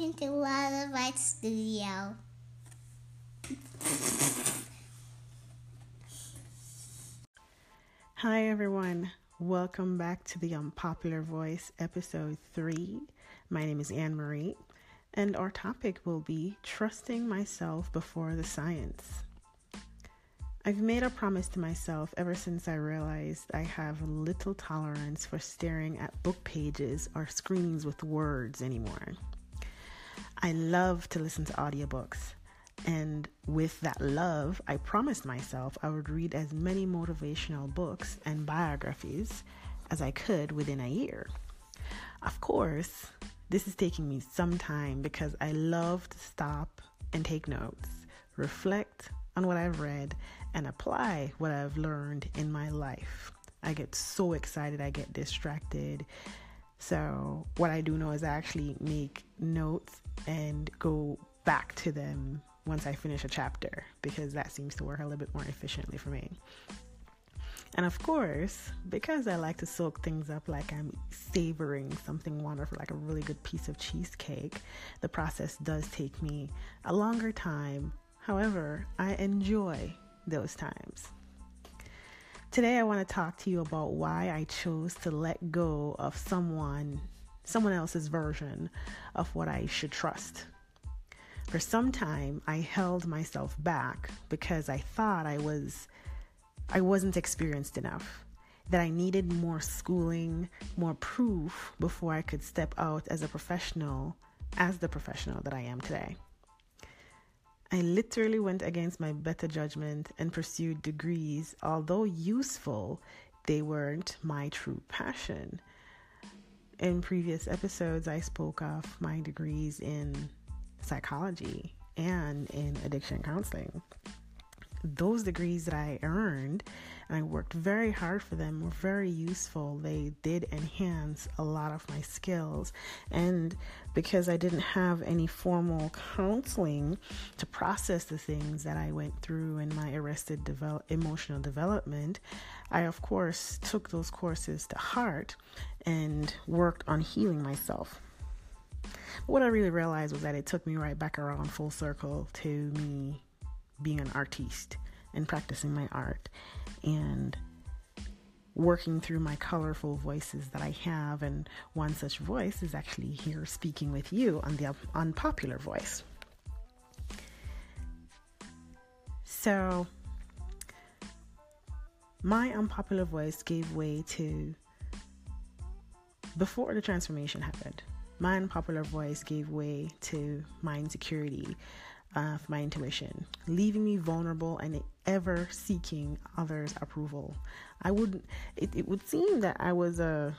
Welcome to Lullaby Studio. Hi, everyone. Welcome back to the Unpopular Voice, episode three. My name is Ann Marie, and our topic will be trusting myself before the science. I've made a promise to myself ever since I realized I have little tolerance for staring at book pages or screens with words anymore. I love to listen to audiobooks. And with that love, I promised myself I would read as many motivational books and biographies as I could within a year. Of course, this is taking me some time because I love to stop and take notes, reflect on what I've read, and apply what I've learned in my life. I get so excited, I get distracted. So, what I do know is I actually make notes and go back to them once I finish a chapter because that seems to work a little bit more efficiently for me. And of course, because I like to soak things up like I'm savoring something wonderful, like a really good piece of cheesecake, the process does take me a longer time. However, I enjoy those times. Today I want to talk to you about why I chose to let go of someone someone else's version of what I should trust. For some time I held myself back because I thought I was I wasn't experienced enough. That I needed more schooling, more proof before I could step out as a professional, as the professional that I am today. I literally went against my better judgment and pursued degrees, although useful, they weren't my true passion in previous episodes, I spoke of my degrees in psychology and in addiction counseling. Those degrees that I earned and I worked very hard for them were very useful. They did enhance a lot of my skills. And because I didn't have any formal counseling to process the things that I went through in my arrested develop- emotional development, I, of course, took those courses to heart and worked on healing myself. What I really realized was that it took me right back around full circle to me being an artiste and practicing my art and working through my colorful voices that I have. And one such voice is actually here speaking with you on the unpopular voice. So, my unpopular voice gave way to before the transformation happened. My unpopular voice gave way to my insecurity of my intuition, leaving me vulnerable and ever seeking others' approval. I would it, it would seem that I was a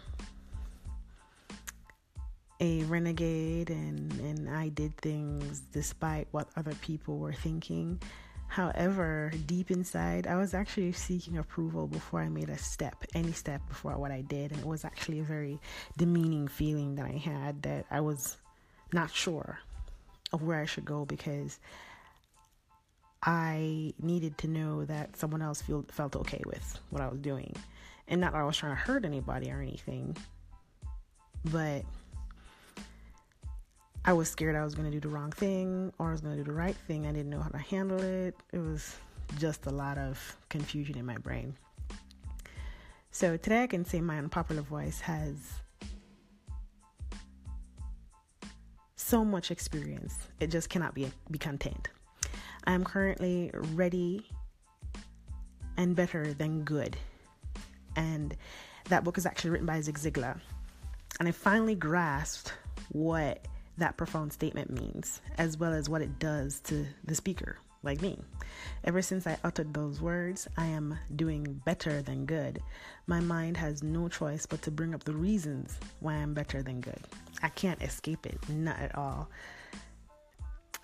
a renegade and and I did things despite what other people were thinking. However, deep inside, I was actually seeking approval before I made a step, any step before what I did. And it was actually a very demeaning feeling that I had that I was not sure of where I should go because I needed to know that someone else feel, felt okay with what I was doing. And not that I was trying to hurt anybody or anything, but I was scared I was going to do the wrong thing or I was going to do the right thing. I didn't know how to handle it. It was just a lot of confusion in my brain. So today I can say my unpopular voice has so much experience. It just cannot be be contained. I am currently ready and better than good. And that book is actually written by Zig Ziglar. And I finally grasped what that profound statement means, as well as what it does to the speaker, like me. Ever since I uttered those words, I am doing better than good. My mind has no choice but to bring up the reasons why I'm better than good. I can't escape it, not at all.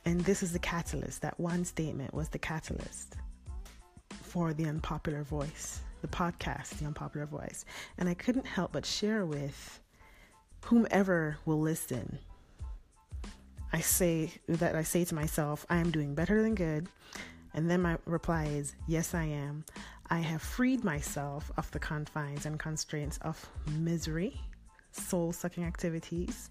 And this is the catalyst. That one statement was the catalyst for the unpopular voice, the podcast, the unpopular voice. And I couldn't help but share with whomever will listen. I say that I say to myself, I am doing better than good. And then my reply is, Yes, I am. I have freed myself of the confines and constraints of misery soul sucking activities.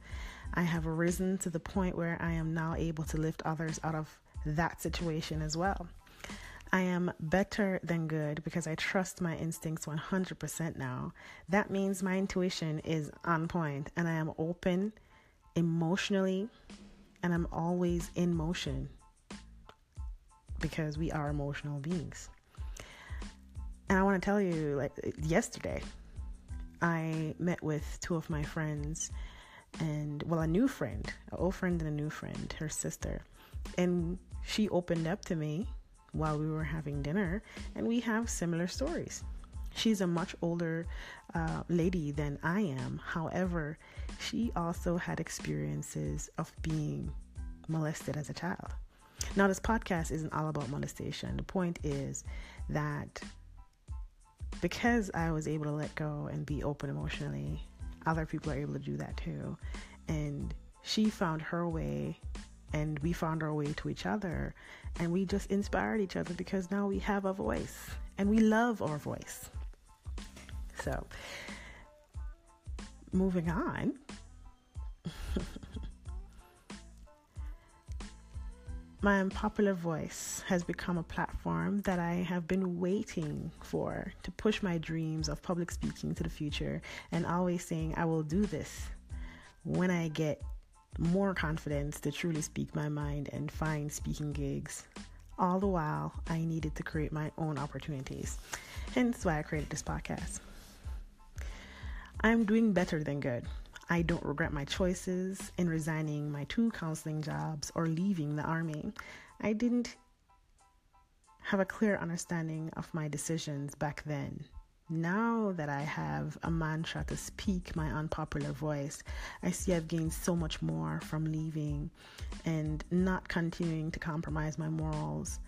I have risen to the point where I am now able to lift others out of that situation as well. I am better than good because I trust my instincts 100% now. That means my intuition is on point and I am open emotionally and I'm always in motion because we are emotional beings. And I want to tell you, like yesterday, I met with two of my friends and, well, a new friend, an old friend and a new friend, her sister. And she opened up to me while we were having dinner, and we have similar stories. She's a much older uh, lady than I am. However, she also had experiences of being molested as a child. Now, this podcast isn't all about molestation. The point is that because I was able to let go and be open emotionally, other people are able to do that too. And she found her way and we found our way to each other and we just inspired each other because now we have a voice and we love our voice. So, moving on. My unpopular voice has become a platform that I have been waiting for to push my dreams of public speaking to the future and always saying, I will do this when I get more confidence to truly speak my mind and find speaking gigs. All the while, I needed to create my own opportunities. Hence why I created this podcast. I'm doing better than good. I don't regret my choices in resigning my two counseling jobs or leaving the army. I didn't have a clear understanding of my decisions back then. Now that I have a mantra to speak my unpopular voice, I see I've gained so much more from leaving and not continuing to compromise my morals,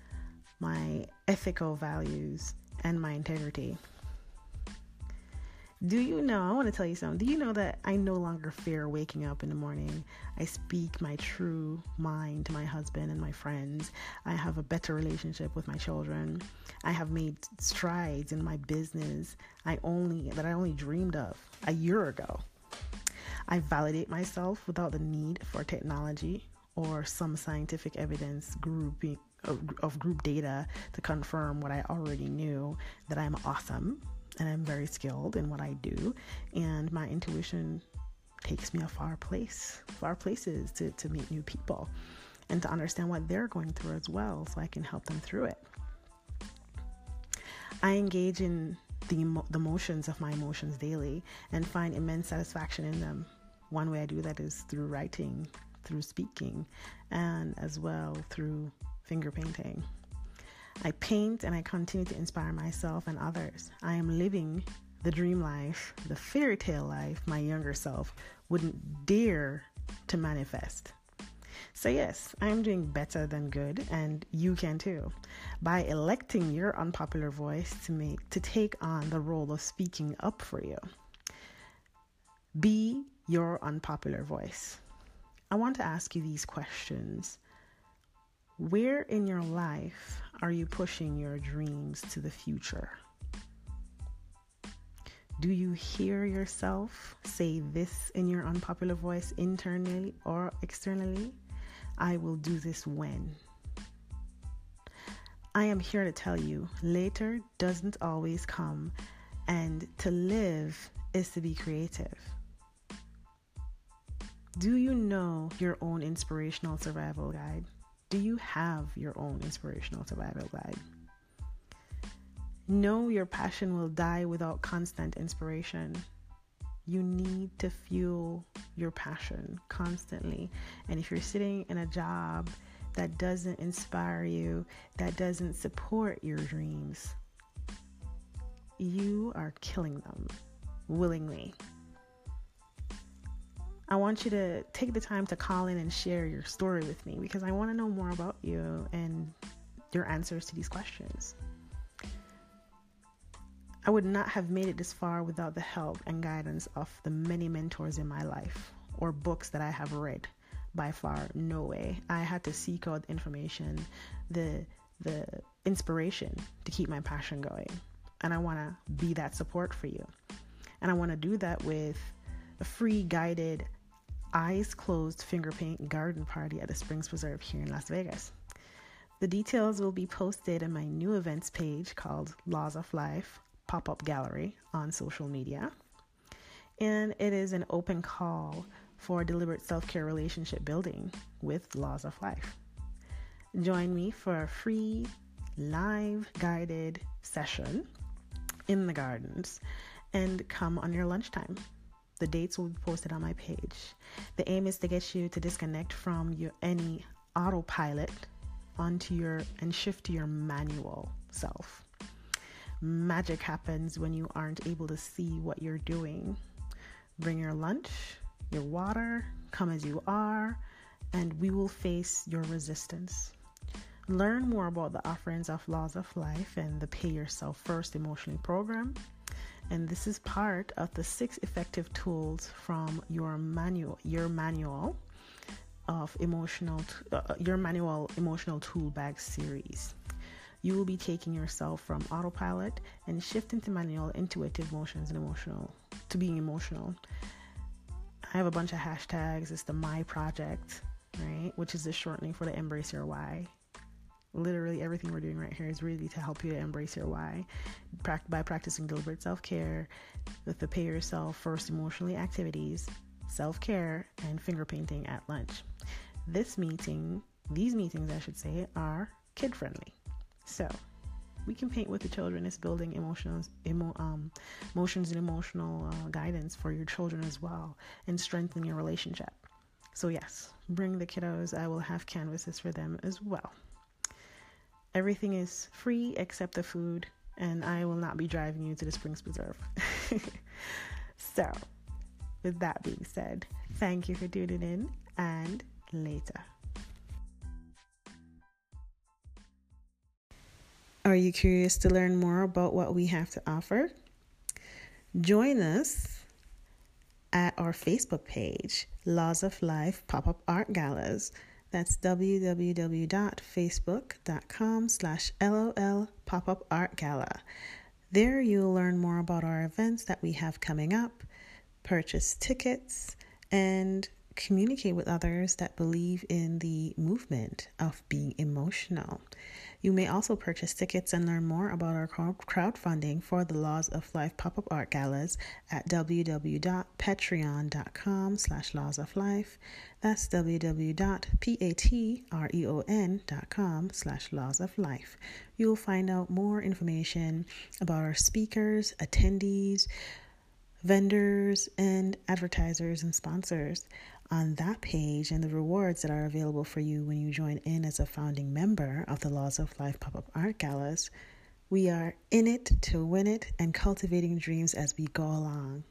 my ethical values, and my integrity. Do you know? I want to tell you something. Do you know that I no longer fear waking up in the morning? I speak my true mind to my husband and my friends. I have a better relationship with my children. I have made strides in my business I only that I only dreamed of a year ago. I validate myself without the need for technology or some scientific evidence grouping of group data to confirm what I already knew that I'm awesome and I'm very skilled in what I do, and my intuition takes me a far place, far places to, to meet new people and to understand what they're going through as well so I can help them through it. I engage in the, the motions of my emotions daily and find immense satisfaction in them. One way I do that is through writing, through speaking, and as well through finger painting. I paint and I continue to inspire myself and others. I am living the dream life, the fairy tale life my younger self wouldn't dare to manifest. So, yes, I am doing better than good, and you can too. By electing your unpopular voice to make to take on the role of speaking up for you. Be your unpopular voice. I want to ask you these questions where in your life are you pushing your dreams to the future? Do you hear yourself say this in your unpopular voice internally or externally? I will do this when. I am here to tell you later doesn't always come, and to live is to be creative. Do you know your own inspirational survival guide? Do you have your own inspirational survival guide? Know your passion will die without constant inspiration. You need to fuel your passion constantly. And if you're sitting in a job that doesn't inspire you, that doesn't support your dreams, you are killing them willingly. I want you to take the time to call in and share your story with me because I want to know more about you and your answers to these questions. I would not have made it this far without the help and guidance of the many mentors in my life or books that I have read. By far, no way. I had to seek out information, the the inspiration to keep my passion going. And I want to be that support for you. And I want to do that with a free guided eyes closed finger paint garden party at the Springs Preserve here in Las Vegas. The details will be posted in my new events page called Laws of Life Pop Up Gallery on social media. And it is an open call for deliberate self care relationship building with Laws of Life. Join me for a free, live guided session in the gardens and come on your lunchtime. The dates will be posted on my page. The aim is to get you to disconnect from your any autopilot onto your and shift to your manual self. Magic happens when you aren't able to see what you're doing. Bring your lunch, your water, come as you are, and we will face your resistance. Learn more about the offerings of Laws of Life and the Pay Yourself First emotionally program. And this is part of the six effective tools from your manual, your manual of emotional, uh, your manual emotional tool bag series. You will be taking yourself from autopilot and shifting to manual intuitive motions and emotional to being emotional. I have a bunch of hashtags. It's the My Project, right? Which is the shortening for the Embrace Your Why literally everything we're doing right here is really to help you to embrace your why by practicing deliberate self-care with the pay yourself first emotionally activities self-care and finger painting at lunch. This meeting these meetings i should say are kid friendly so we can paint with the children it's building emotions emo, um, emotions and emotional uh, guidance for your children as well and strengthen your relationship. So yes bring the kiddos. I will have canvases for them as well Everything is free except the food, and I will not be driving you to the Springs Preserve. so, with that being said, thank you for tuning in, and later. Are you curious to learn more about what we have to offer? Join us at our Facebook page, Laws of Life Pop Up Art Galas that's www.facebook.com slash LOL Pop-Up Art Gala. There you'll learn more about our events that we have coming up, purchase tickets, and communicate with others that believe in the movement of being emotional. You may also purchase tickets and learn more about our crowdfunding for the Laws of Life pop-up art galas at www.patreon.com slash laws of life. That's www.patreon.com slash laws of life. You will find out more information about our speakers, attendees, vendors, and advertisers and sponsors on that page and the rewards that are available for you when you join in as a founding member of the Laws of Life pop up art galas. We are in it to win it and cultivating dreams as we go along.